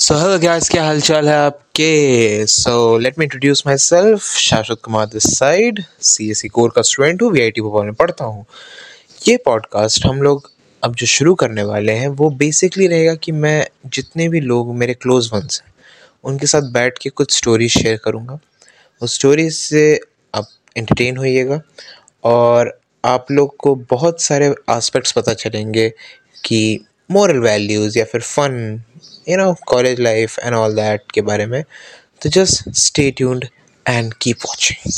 सो hello guys क्या हालचाल है आपके? So let me introduce myself Shashwat Kumar this side C S C core का स्टूडेंट हूँ वी आई टी भोपाल में पढ़ता हूँ। ये पॉडकास्ट हम लोग अब जो शुरू करने वाले हैं, वो बेसिकली रहेगा कि मैं जितने भी लोग मेरे क्लोज वंस हैं, उनके साथ बैठ के कुछ स्टोरीज शेयर करूँगा। उस स्टोरीज से आप एंटरटेन होइएगा और आप लोग को बहुत सारे आस्पेक्ट्स पता चलेंगे कि मोरल वैल्यूज़ या फिर fun you know college life and all that के बारे में तो just stay tuned and keep watching